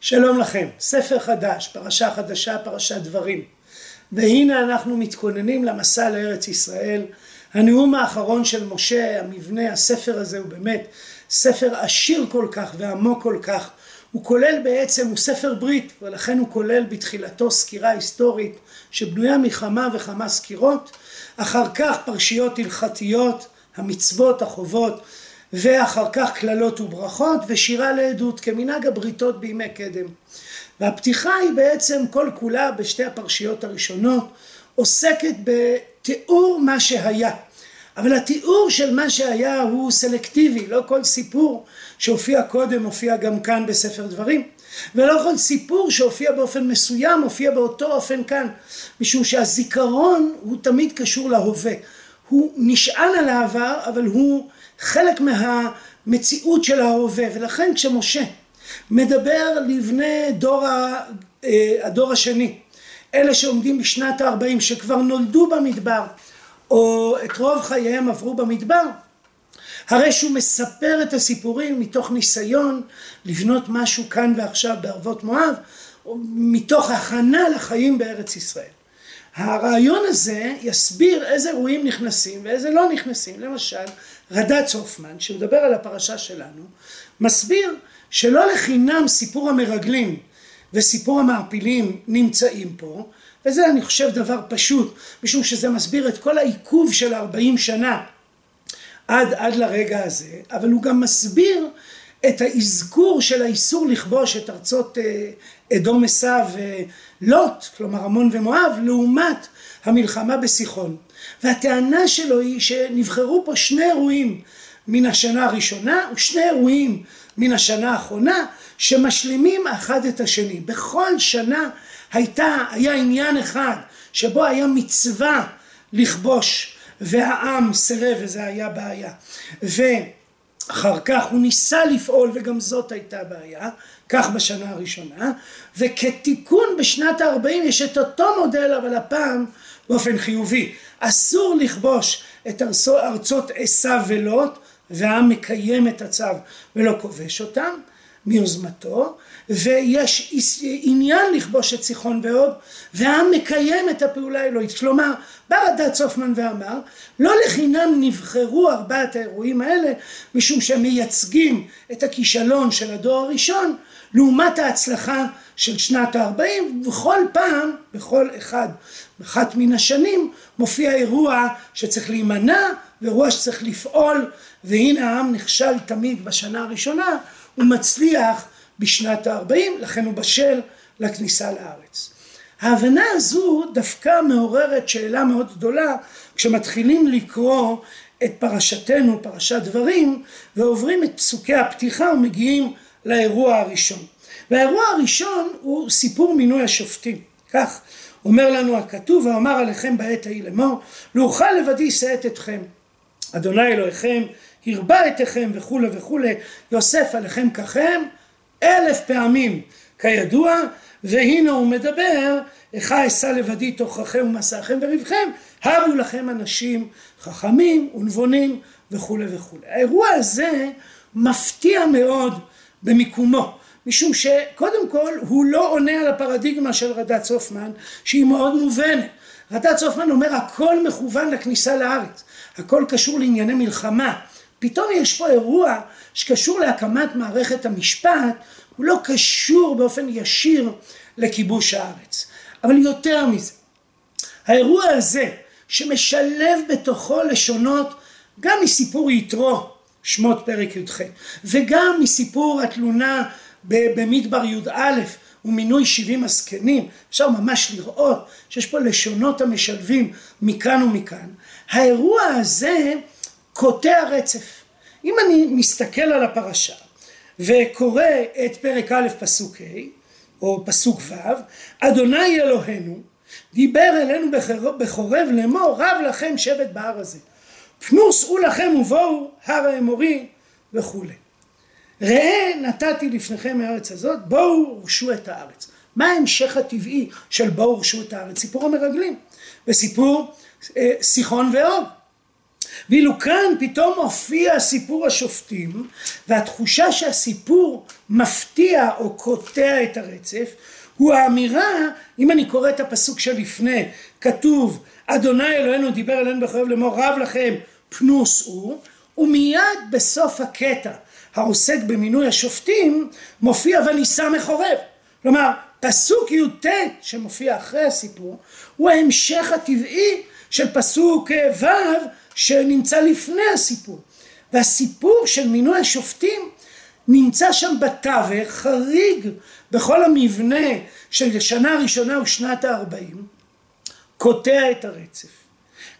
שלום לכם, ספר חדש, פרשה חדשה, פרשת דברים. והנה אנחנו מתכוננים למסע לארץ ישראל. הנאום האחרון של משה, המבנה, הספר הזה הוא באמת ספר עשיר כל כך ועמוק כל כך. הוא כולל בעצם, הוא ספר ברית, ולכן הוא כולל בתחילתו סקירה היסטורית שבנויה מכמה וכמה סקירות. אחר כך פרשיות הלכתיות, המצוות, החובות, ואחר כך קללות וברכות ושירה לעדות כמנהג הבריתות בימי קדם. והפתיחה היא בעצם כל כולה בשתי הפרשיות הראשונות עוסקת בתיאור מה שהיה. אבל התיאור של מה שהיה הוא סלקטיבי, לא כל סיפור שהופיע קודם מופיע גם כאן בספר דברים. ולא כל סיפור שהופיע באופן מסוים מופיע באותו אופן כאן, משום שהזיכרון הוא תמיד קשור להווה. הוא נשען על העבר, אבל הוא חלק מהמציאות של ההווה, ולכן כשמשה מדבר לבני דור אה, הדור השני, אלה שעומדים בשנת ה-40 שכבר נולדו במדבר, או את רוב חייהם עברו במדבר, הרי שהוא מספר את הסיפורים מתוך ניסיון לבנות משהו כאן ועכשיו בערבות מואב, מתוך הכנה לחיים בארץ ישראל. הרעיון הזה יסביר איזה אירועים נכנסים ואיזה לא נכנסים. למשל, רד"צ הופמן, שמדבר על הפרשה שלנו, מסביר שלא לחינם סיפור המרגלים וסיפור המעפילים נמצאים פה, וזה אני חושב דבר פשוט, משום שזה מסביר את כל העיכוב של 40 שנה עד, עד לרגע הזה, אבל הוא גם מסביר את האזכור של האיסור לכבוש את ארצות אה, אדום עשיו ולוט, כלומר עמון ומואב, לעומת המלחמה בסיחון. והטענה שלו היא שנבחרו פה שני אירועים מן השנה הראשונה ושני אירועים מן השנה האחרונה שמשלימים אחד את השני. בכל שנה הייתה, היה עניין אחד שבו היה מצווה לכבוש והעם סירב וזה היה בעיה. ואחר כך הוא ניסה לפעול וגם זאת הייתה בעיה, כך בשנה הראשונה, וכתיקון בשנת ה-40 יש את אותו מודל אבל הפעם באופן חיובי. אסור לכבוש את ארצות עשיו ולוט והעם מקיים את הצו ולא כובש אותם מיוזמתו ויש עניין לכבוש את סיחון ועוד והעם מקיים את הפעולה האלוהית. כלומר בא רד"ד צופמן ואמר לא לחינם נבחרו ארבעת האירועים האלה משום שהם מייצגים את הכישלון של הדור הראשון לעומת ההצלחה של שנת הארבעים ובכל פעם בכל אחד אחת מן השנים מופיע אירוע שצריך להימנע ואירוע שצריך לפעול והנה העם נכשל תמיד בשנה הראשונה הוא מצליח בשנת הארבעים לכן הוא בשל לכניסה לארץ. ההבנה הזו דווקא מעוררת שאלה מאוד גדולה כשמתחילים לקרוא את פרשתנו פרשת דברים ועוברים את פסוקי הפתיחה ומגיעים לאירוע הראשון. והאירוע הראשון הוא סיפור מינוי השופטים. כך אומר לנו הכתוב ואומר עליכם בעת ההיא לאמור לאוכל לבדי שאת אתכם. אדוני אלוהיכם הרבה אתכם וכולי וכולי יוסף עליכם ככם אלף פעמים כידוע והנה הוא מדבר איכה אשא לבדי תוככם ומסעכם וריבכם הבו לכם אנשים חכמים ונבונים וכולי וכולי האירוע הזה מפתיע מאוד במיקומו משום שקודם כל הוא לא עונה על הפרדיגמה של רד"צ הופמן שהיא מאוד מובנת. רד"צ הופמן אומר הכל מכוון לכניסה לארץ, הכל קשור לענייני מלחמה. פתאום יש פה אירוע שקשור להקמת מערכת המשפט, הוא לא קשור באופן ישיר לכיבוש הארץ. אבל יותר מזה, האירוע הזה שמשלב בתוכו לשונות גם מסיפור יתרו, שמות פרק י"ח, וגם מסיפור התלונה במדבר י"א ומינוי 70 הזקנים, אפשר ממש לראות שיש פה לשונות המשלבים מכאן ומכאן. האירוע הזה קוטע רצף. אם אני מסתכל על הפרשה וקורא את פרק א' פסוק ה' או פסוק ו', אדוני אלוהינו דיבר אלינו בחורב לאמור רב לכם שבט בהר הזה. פנו שאו לכם ובואו הר האמורי וכולי. ראה נתתי לפניכם הארץ הזאת בואו רשו את הארץ מה ההמשך הטבעי של בואו רשו את הארץ סיפור המרגלים וסיפור אה, סיחון ועוד ואילו כאן פתאום מופיע סיפור השופטים והתחושה שהסיפור מפתיע או קוטע את הרצף הוא האמירה אם אני קורא את הפסוק שלפני כתוב אדוני אלוהינו דיבר אלינו בחרב לאמור רב לכם פנו שאו ומיד בסוף הקטע העוסק במינוי השופטים מופיע ונישא מחורב כלומר פסוק י"ט שמופיע אחרי הסיפור הוא ההמשך הטבעי של פסוק ו' שנמצא לפני הסיפור והסיפור של מינוי השופטים נמצא שם בתווך חריג בכל המבנה של שנה ראשונה ושנת הארבעים קוטע את הרצף.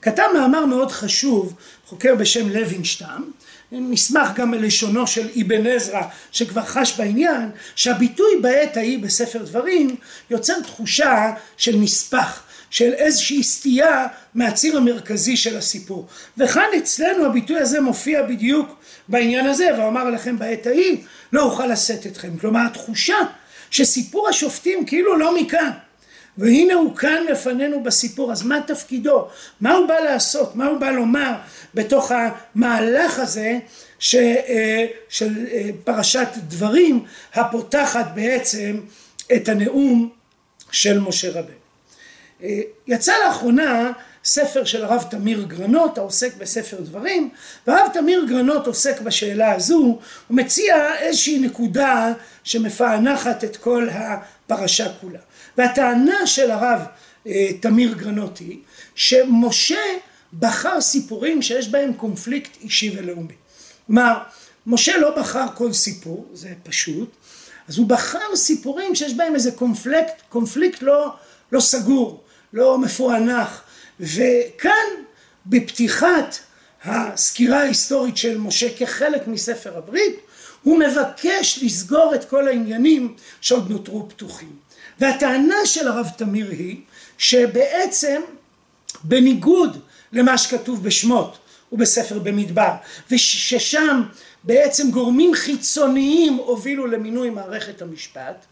כתב מאמר מאוד חשוב חוקר בשם לוינשטיין נשמח גם ללשונו של אבן עזרא שכבר חש בעניין שהביטוי בעת ההיא בספר דברים יוצר תחושה של נספח של איזושהי סטייה מהציר המרכזי של הסיפור. וכאן אצלנו הביטוי הזה מופיע בדיוק בעניין הזה ואומר לכם בעת ההיא לא אוכל לשאת אתכם. כלומר התחושה שסיפור השופטים כאילו לא מכאן. והנה הוא כאן לפנינו בסיפור. אז מה תפקידו? מה הוא בא לעשות? מה הוא בא לומר בתוך המהלך הזה ש, אה, של אה, פרשת דברים הפותחת בעצם את הנאום של משה רבנו יצא לאחרונה ספר של הרב תמיר גרנות העוסק בספר דברים והרב תמיר גרנות עוסק בשאלה הזו הוא מציע איזושהי נקודה שמפענחת את כל הפרשה כולה. והטענה של הרב אה, תמיר גרנות היא שמשה בחר סיפורים שיש בהם קונפליקט אישי ולאומי. כלומר משה לא בחר כל סיפור זה פשוט אז הוא בחר סיפורים שיש בהם איזה קונפליקט קונפליקט לא, לא סגור לא מפוענח. וכאן בפתיחת הסקירה ההיסטורית של משה כחלק מספר הברית הוא מבקש לסגור את כל העניינים שעוד נותרו פתוחים. והטענה של הרב תמיר היא שבעצם בניגוד למה שכתוב בשמות ובספר במדבר וששם בעצם גורמים חיצוניים הובילו למינוי מערכת המשפט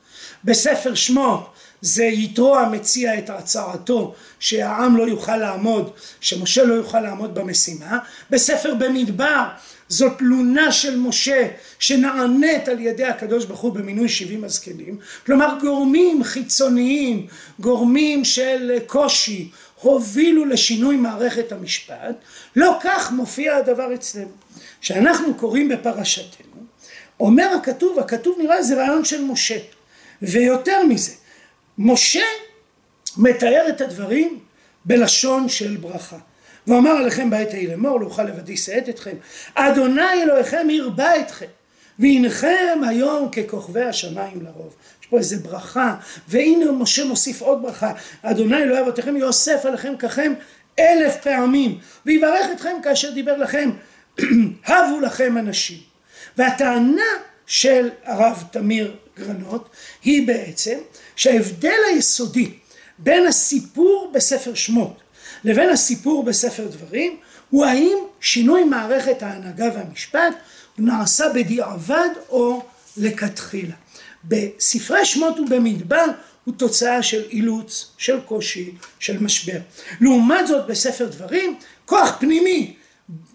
בספר שמות זה יתרו המציע את הצהרתו שהעם לא יוכל לעמוד, שמשה לא יוכל לעמוד במשימה. בספר במדבר זאת תלונה של משה שנענית על ידי הקדוש ברוך הוא במינוי שבעים הזקנים. כלומר גורמים חיצוניים, גורמים של קושי, הובילו לשינוי מערכת המשפט. לא כך מופיע הדבר אצלנו. כשאנחנו קוראים בפרשתנו, אומר הכתוב, הכתוב נראה זה רעיון של משה. ויותר מזה, משה מתאר את הדברים בלשון של ברכה. ואמר עליכם בעת ההיא לאמור לא אוכל לבדי שאת אתכם. אדוני אלוהיכם ירבה אתכם והנכם היום ככוכבי השמיים לרוב. יש פה איזה ברכה והנה משה מוסיף עוד ברכה. אדוני אלוהי אבותיכם יוסף עליכם ככם אלף פעמים ויברך אתכם כאשר דיבר לכם הבו לכם אנשים והטענה של הרב תמיר גרנות היא בעצם שההבדל היסודי בין הסיפור בספר שמות לבין הסיפור בספר דברים הוא האם שינוי מערכת ההנהגה והמשפט נעשה בדיעבד או לכתחילה. בספרי שמות ובמדבר הוא תוצאה של אילוץ, של קושי, של משבר. לעומת זאת בספר דברים כוח פנימי,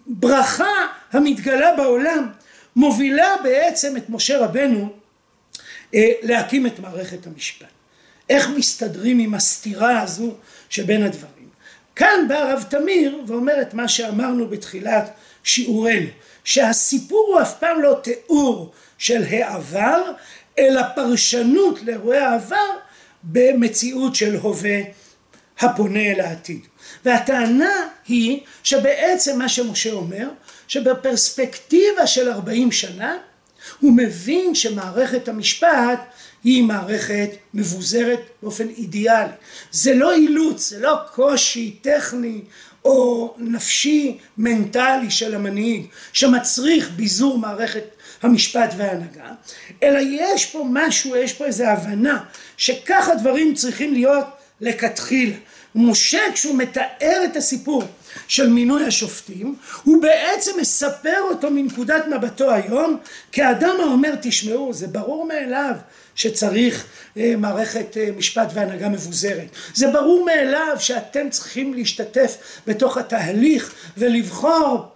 ברכה המתגלה בעולם מובילה בעצם את משה רבנו להקים את מערכת המשפט. איך מסתדרים עם הסתירה הזו שבין הדברים. כאן בא הרב תמיר ואומר את מה שאמרנו בתחילת שיעורנו, שהסיפור הוא אף פעם לא תיאור של העבר, אלא פרשנות לאירועי העבר במציאות של הווה הפונה אל העתיד. והטענה היא שבעצם מה שמשה אומר, שבפרספקטיבה של 40 שנה הוא מבין שמערכת המשפט היא מערכת מבוזרת באופן אידיאלי. זה לא אילוץ, זה לא קושי טכני או נפשי מנטלי של המנהיג שמצריך ביזור מערכת המשפט וההנהגה, אלא יש פה משהו, יש פה איזו הבנה שככה דברים צריכים להיות לכתחילה. משה כשהוא מתאר את הסיפור של מינוי השופטים הוא בעצם מספר אותו מנקודת מבטו היום כאדם האומר תשמעו זה ברור מאליו שצריך מערכת משפט והנהגה מבוזרת. זה ברור מאליו שאתם צריכים להשתתף בתוך התהליך ולבחור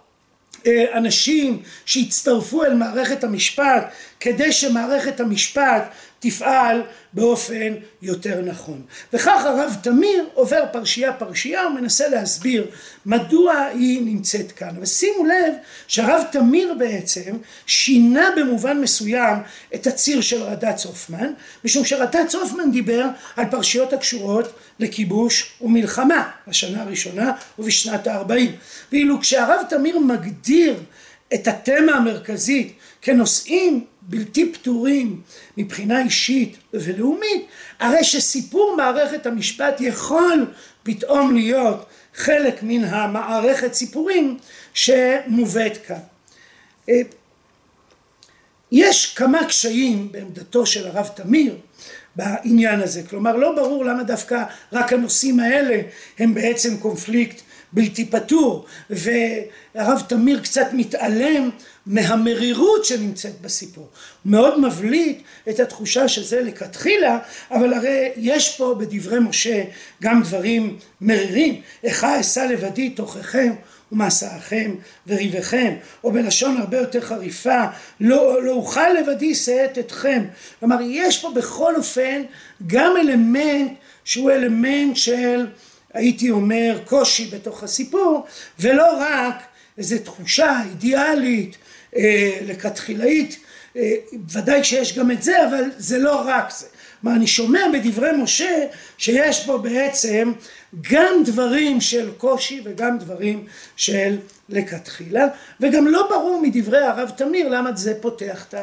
אנשים שיצטרפו אל מערכת המשפט כדי שמערכת המשפט תפעל באופן יותר נכון. וכך הרב תמיר עובר פרשייה פרשייה ומנסה להסביר מדוע היא נמצאת כאן. ושימו לב שהרב תמיר בעצם שינה במובן מסוים את הציר של רד"צ הופמן, משום שרד"צ הופמן דיבר על פרשיות הקשורות לכיבוש ומלחמה בשנה הראשונה ובשנת הארבעים. ואילו כשהרב תמיר מגדיר את התמה המרכזית כנושאים בלתי פתורים מבחינה אישית ולאומית, הרי שסיפור מערכת המשפט יכול פתאום להיות חלק מן המערכת סיפורים שמובאת כאן. אה, יש כמה קשיים בעמדתו של הרב תמיר בעניין הזה, כלומר לא ברור למה דווקא רק הנושאים האלה הם בעצם קונפליקט בלתי פתור והרב תמיר קצת מתעלם מהמרירות שנמצאת בסיפור. מאוד מבליט את התחושה שזה לכתחילה אבל הרי יש פה בדברי משה גם דברים מרירים. איכה אשא לבדי תוככם ומסעכם וריבכם או בלשון הרבה יותר חריפה לא, לא אוכל לבדי שאת אתכם כלומר יש פה בכל אופן גם אלמנט שהוא אלמנט של הייתי אומר קושי בתוך הסיפור ולא רק איזו תחושה אידיאלית לכתחילאית אה, ודאי שיש גם את זה אבל זה לא רק זה. כלומר אני שומע בדברי משה שיש פה בעצם גם דברים של קושי וגם דברים של לכתחילה וגם לא ברור מדברי הרב תמיר למה זה פותח את,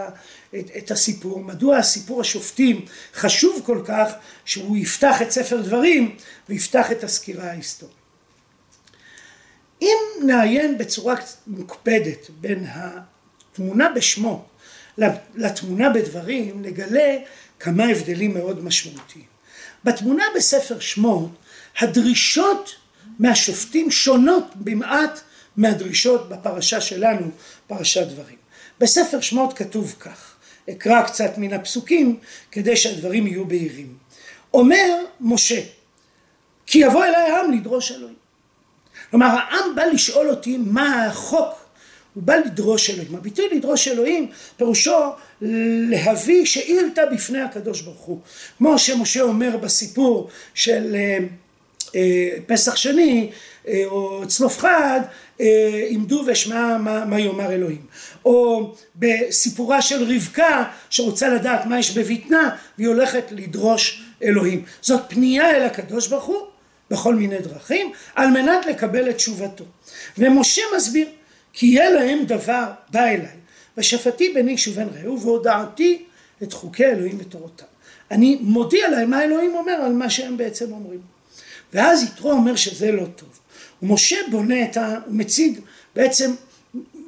את הסיפור. מדוע הסיפור השופטים חשוב כל כך שהוא יפתח את ספר דברים ויפתח את הסקירה ההיסטורית? אם נעיין בצורה מוקפדת בין התמונה בשמו לתמונה בדברים נגלה כמה הבדלים מאוד משמעותיים. בתמונה בספר שמות הדרישות מהשופטים שונות במעט מהדרישות בפרשה שלנו, פרשת דברים. בספר שמות כתוב כך, אקרא קצת מן הפסוקים כדי שהדברים יהיו בהירים. אומר משה, כי יבוא אליי העם לדרוש אלוהים. כלומר העם בא לשאול אותי מה החוק הוא בא לדרוש אלוהים. הביטוי לדרוש אלוהים פירושו להביא שאילתה בפני הקדוש ברוך הוא. כמו שמשה אומר בסיפור של אה, אה, פסח שני אה, או צלוף חד עמדו ואשמע מה, מה יאמר אלוהים. או בסיפורה של רבקה שרוצה לדעת מה יש בבטנה והיא הולכת לדרוש אלוהים. זאת פנייה אל הקדוש ברוך הוא בכל מיני דרכים על מנת לקבל את תשובתו. ומשה מסביר כי יהיה להם דבר בא אליי ושפטי ביני ובין רעהו והודעתי את חוקי אלוהים ותורותיו. אני מודיע להם מה אלוהים אומר על מה שהם בעצם אומרים. ואז יתרו אומר שזה לא טוב. ומשה בונה את ה... הוא מציג בעצם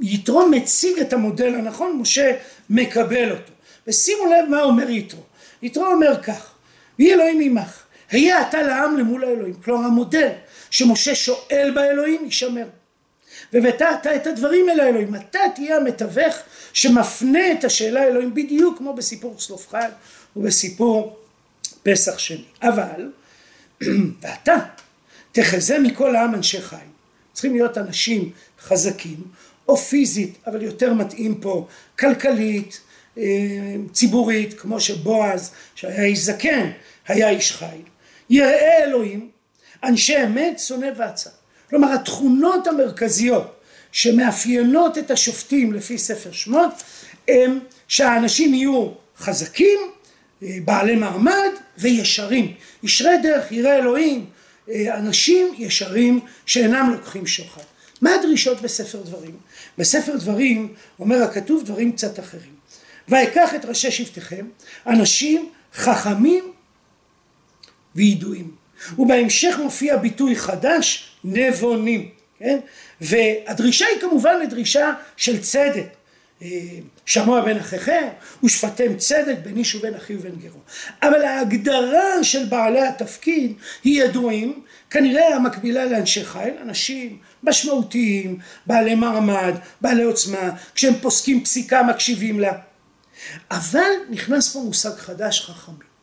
יתרו מציג את המודל הנכון, משה מקבל אותו. ושימו לב מה אומר יתרו. יתרו אומר כך, ויהי אלוהים עמך, היה אתה לעם למול האלוהים. כלומר המודל שמשה שואל באלוהים יישמר. ובטעת את הדברים אל האלוהים. אתה תהיה המתווך שמפנה את השאלה האלוהים בדיוק כמו בסיפור צלופחד ובסיפור פסח שני. אבל, ואתה תחזה מכל העם אנשי חי. צריכים להיות אנשים חזקים, או פיזית, אבל יותר מתאים פה, כלכלית, אה, ציבורית, כמו שבועז, שהיה איש זקן, היה איש חיל. יראה אלוהים, אנשי אמת, שונא ועצה. כלומר התכונות המרכזיות שמאפיינות את השופטים לפי ספר שמות הם שהאנשים יהיו חזקים, בעלי מעמד וישרים. ישרי דרך, יראה אלוהים, אנשים ישרים שאינם לוקחים שוחד. מה הדרישות בספר דברים? בספר דברים אומר הכתוב דברים קצת אחרים. ויקח את ראשי שבטיכם אנשים חכמים וידועים. ובהמשך מופיע ביטוי חדש נבונים, כן? והדרישה היא כמובן לדרישה של צדק. אה, שמוע בין אחיכם ושפטם צדק בין איש ובין אחי ובין גרו. אבל ההגדרה של בעלי התפקיד היא ידועים, כנראה המקבילה לאנשי חיל, אנשים משמעותיים, בעלי מעמד, בעלי עוצמה, כשהם פוסקים פסיקה מקשיבים לה. אבל נכנס פה מושג חדש חכמים.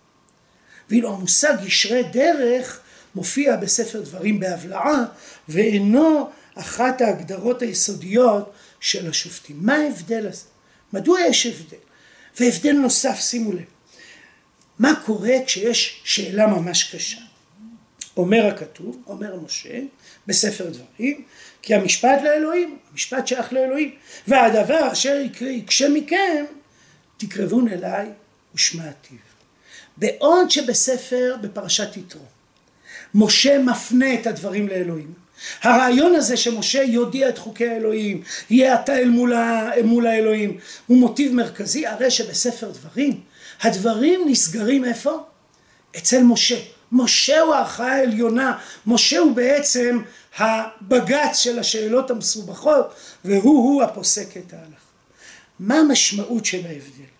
ואילו המושג ישרי דרך מופיע בספר דברים בהבלעה ואינו אחת ההגדרות היסודיות של השופטים. מה ההבדל הזה? מדוע יש הבדל? והבדל נוסף, שימו לב, מה קורה כשיש שאלה ממש קשה? אומר הכתוב, אומר משה, בספר דברים, כי המשפט לאלוהים, המשפט שייך לאלוהים, והדבר אשר יקשה מכם, תקרבון אליי ושמעתיו. בעוד שבספר, בפרשת יתרו, משה מפנה את הדברים לאלוהים. הרעיון הזה שמשה יודיע את חוקי האלוהים, יהיה אתה אל מול, אל מול האלוהים, הוא מוטיב מרכזי, הרי שבספר דברים, הדברים נסגרים איפה? אצל משה. משה הוא הערכאה העליונה, משה הוא בעצם הבג"ץ של השאלות המסובכות, והוא-הוא הפוסק את ההלכה. מה המשמעות של ההבדל?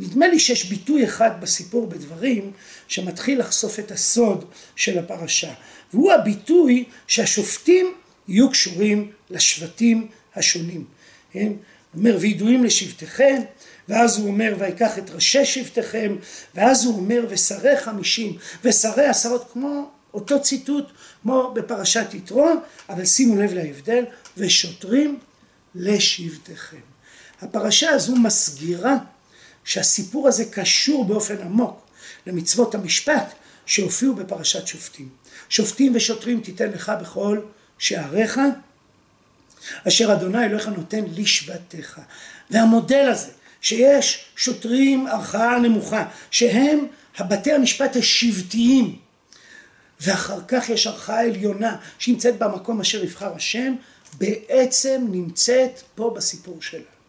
נדמה לי שיש ביטוי אחד בסיפור בדברים שמתחיל לחשוף את הסוד של הפרשה והוא הביטוי שהשופטים יהיו קשורים לשבטים השונים. כן? אומר וידועים לשבטיכם ואז הוא אומר ויקח את ראשי שבטיכם ואז הוא אומר ושרי חמישים ושרי עשרות כמו אותו ציטוט כמו בפרשת יתרו אבל שימו לב להבדל ושוטרים לשבטיכם. הפרשה הזו מסגירה שהסיפור הזה קשור באופן עמוק למצוות המשפט שהופיעו בפרשת שופטים. שופטים ושוטרים תיתן לך בכל שעריך, אשר אדוני אלוהיך נותן לשבטיך. והמודל הזה, שיש שוטרים ערכאה נמוכה, שהם הבתי המשפט השבטיים, ואחר כך יש ערכאה עליונה שנמצאת במקום אשר יבחר השם, בעצם נמצאת פה בסיפור שלנו.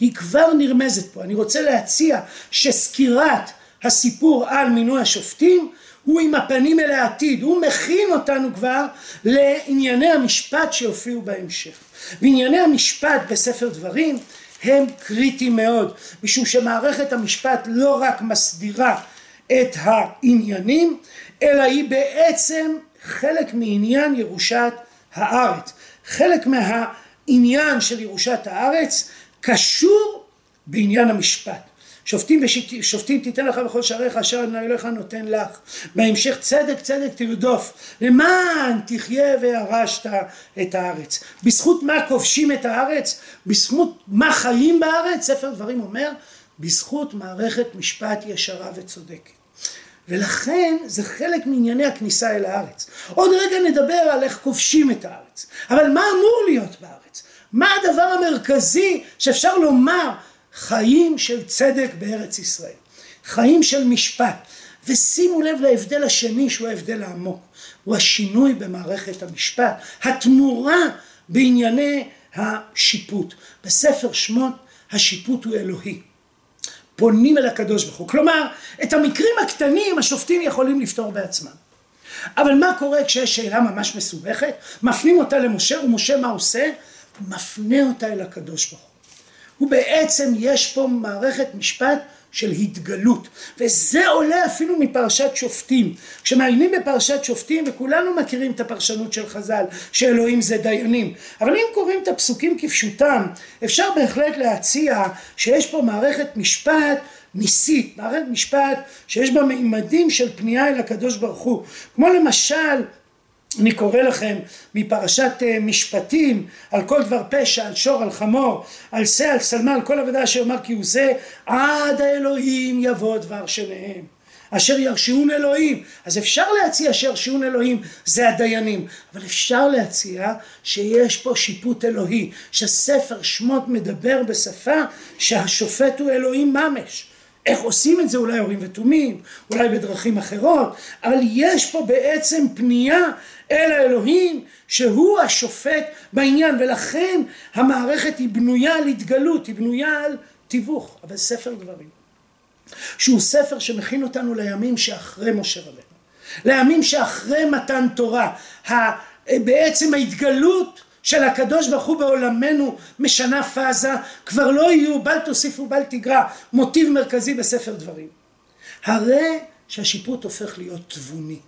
היא כבר נרמזת פה. אני רוצה להציע שסקירת הסיפור על מינוי השופטים הוא עם הפנים אל העתיד, הוא מכין אותנו כבר לענייני המשפט שיופיעו בהמשך. וענייני המשפט בספר דברים הם קריטיים מאוד, משום שמערכת המשפט לא רק מסדירה את העניינים, אלא היא בעצם חלק מעניין ירושת הארץ. חלק מהעניין של ירושת הארץ קשור בעניין המשפט. שופטים ושופטים תיתן לך בכל שעריך אשר אדוני אלוהיך נותן לך. בהמשך צדק צדק תרדוף. למען תחיה וירשת את הארץ. בזכות מה כובשים את הארץ? בזכות מה חיים בארץ? ספר דברים אומר בזכות מערכת משפט ישרה וצודקת. ולכן זה חלק מענייני הכניסה אל הארץ. עוד רגע נדבר על איך כובשים את הארץ. אבל מה אמור להיות בארץ? מה הדבר המרכזי שאפשר לומר חיים של צדק בארץ ישראל, חיים של משפט. ושימו לב להבדל השני שהוא ההבדל העמוק, הוא השינוי במערכת המשפט, התמורה בענייני השיפוט. בספר שמות השיפוט הוא אלוהי. פונים אל הקדוש ברוך הוא. כלומר, את המקרים הקטנים השופטים יכולים לפתור בעצמם. אבל מה קורה כשיש שאלה ממש מסובכת? מפנים אותה למשה, ומשה מה עושה? מפנה אותה אל הקדוש ברוך הוא. ובעצם יש פה מערכת משפט של התגלות, וזה עולה אפילו מפרשת שופטים. כשמעיינים בפרשת שופטים, וכולנו מכירים את הפרשנות של חז"ל, שאלוהים זה דיינים, אבל אם קוראים את הפסוקים כפשוטם, אפשר בהחלט להציע שיש פה מערכת משפט ניסית, מערכת משפט שיש בה מימדים של פנייה אל הקדוש ברוך הוא, כמו למשל אני קורא לכם מפרשת אה, משפטים על כל דבר פשע, על שור, על חמור, על שא, על שלמה, על כל עבודה אשר אמר כי הוא זה עד האלוהים יבוא דבר שניהם אשר ירשיעון אלוהים. אז אפשר להציע שירשיעון אלוהים זה הדיינים. אבל אפשר להציע שיש פה שיפוט אלוהי שספר שמות מדבר בשפה שהשופט הוא אלוהים ממש. איך עושים את זה? אולי הורים ותומים אולי בדרכים אחרות. אבל יש פה בעצם פנייה אל האלוהים שהוא השופט בעניין ולכן המערכת היא בנויה על התגלות, היא בנויה על תיווך, אבל ספר דברים שהוא ספר שמכין אותנו לימים שאחרי משה רבנו, לימים שאחרי מתן תורה, בעצם ההתגלות של הקדוש ברוך הוא בעולמנו משנה פאזה, כבר לא יהיו בל תוסיפו בל תגרע, מוטיב מרכזי בספר דברים. הרי שהשיפוט הופך להיות תבוני.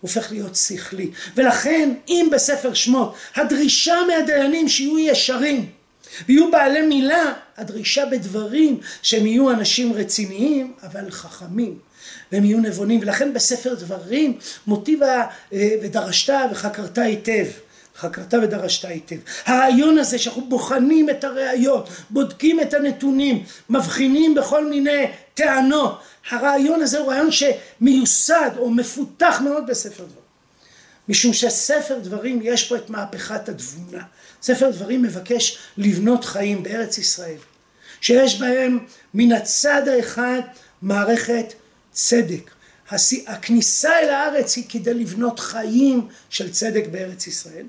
הופך להיות שכלי. ולכן אם בספר שמות הדרישה מהדיינים שיהיו ישרים ויהיו בעלי מילה, הדרישה בדברים שהם יהיו אנשים רציניים אבל חכמים והם יהיו נבונים ולכן בספר דברים מוטיב ודרשת וחקרת היטב חקרת ודרשת היטב. הרעיון הזה שאנחנו בוחנים את הראיות, בודקים את הנתונים, מבחינים בכל מיני טענות, הרעיון הזה הוא רעיון שמיוסד או מפותח מאוד בספר דברים. משום שספר דברים יש פה את מהפכת התבונה. ספר דברים מבקש לבנות חיים בארץ ישראל, שיש בהם מן הצד האחד מערכת צדק. הכניסה אל הארץ היא כדי לבנות חיים של צדק בארץ ישראל.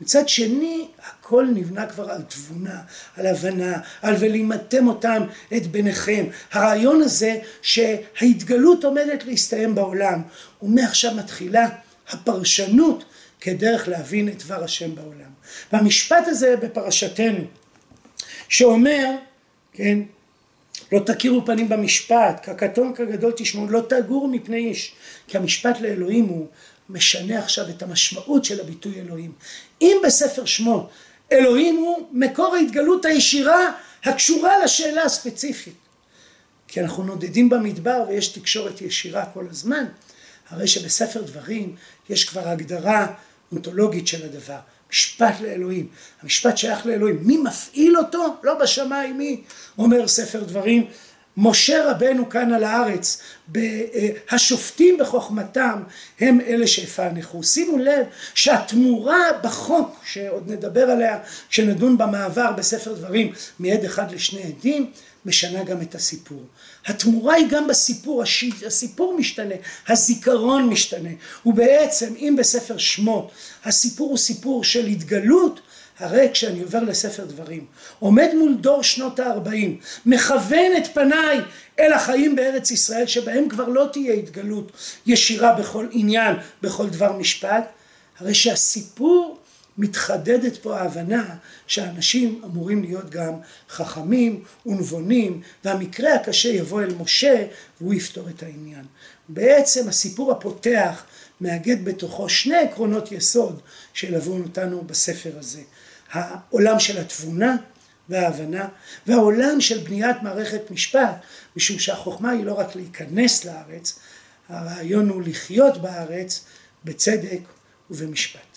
מצד שני הכל נבנה כבר על תבונה, על הבנה, על ולימדתם אותם את בניכם. הרעיון הזה שההתגלות עומדת להסתיים בעולם ומעכשיו מתחילה הפרשנות כדרך להבין את דבר השם בעולם. והמשפט הזה בפרשתנו שאומר, כן, לא תכירו פנים במשפט, כקטון כגדול תשמעו, לא תגורו מפני איש, כי המשפט לאלוהים הוא משנה עכשיו את המשמעות של הביטוי אלוהים. אם בספר שמות אלוהים הוא מקור ההתגלות הישירה הקשורה לשאלה הספציפית, כי אנחנו נודדים במדבר ויש תקשורת ישירה כל הזמן, הרי שבספר דברים יש כבר הגדרה אונתולוגית של הדבר. משפט לאלוהים, המשפט שייך לאלוהים, מי מפעיל אותו? לא בשמיים, מי? אומר ספר דברים, משה רבנו כאן על הארץ, השופטים בחוכמתם הם אלה שיפענחו. שימו לב שהתמורה בחוק, שעוד נדבר עליה כשנדון במעבר בספר דברים מעד אחד לשני עדים, משנה גם את הסיפור. התמורה היא גם בסיפור, הסיפור משתנה, הזיכרון משתנה. ובעצם אם בספר שמות הסיפור הוא סיפור של התגלות, הרי כשאני עובר לספר דברים, עומד מול דור שנות הארבעים, מכוון את פניי אל החיים בארץ ישראל שבהם כבר לא תהיה התגלות ישירה בכל עניין, בכל דבר משפט, הרי שהסיפור מתחדדת פה ההבנה שאנשים אמורים להיות גם חכמים ונבונים והמקרה הקשה יבוא אל משה והוא יפתור את העניין. בעצם הסיפור הפותח מאגד בתוכו שני עקרונות יסוד שילוו אותנו בספר הזה. העולם של התבונה וההבנה והעולם של בניית מערכת משפט משום שהחוכמה היא לא רק להיכנס לארץ הרעיון הוא לחיות בארץ בצדק ובמשפט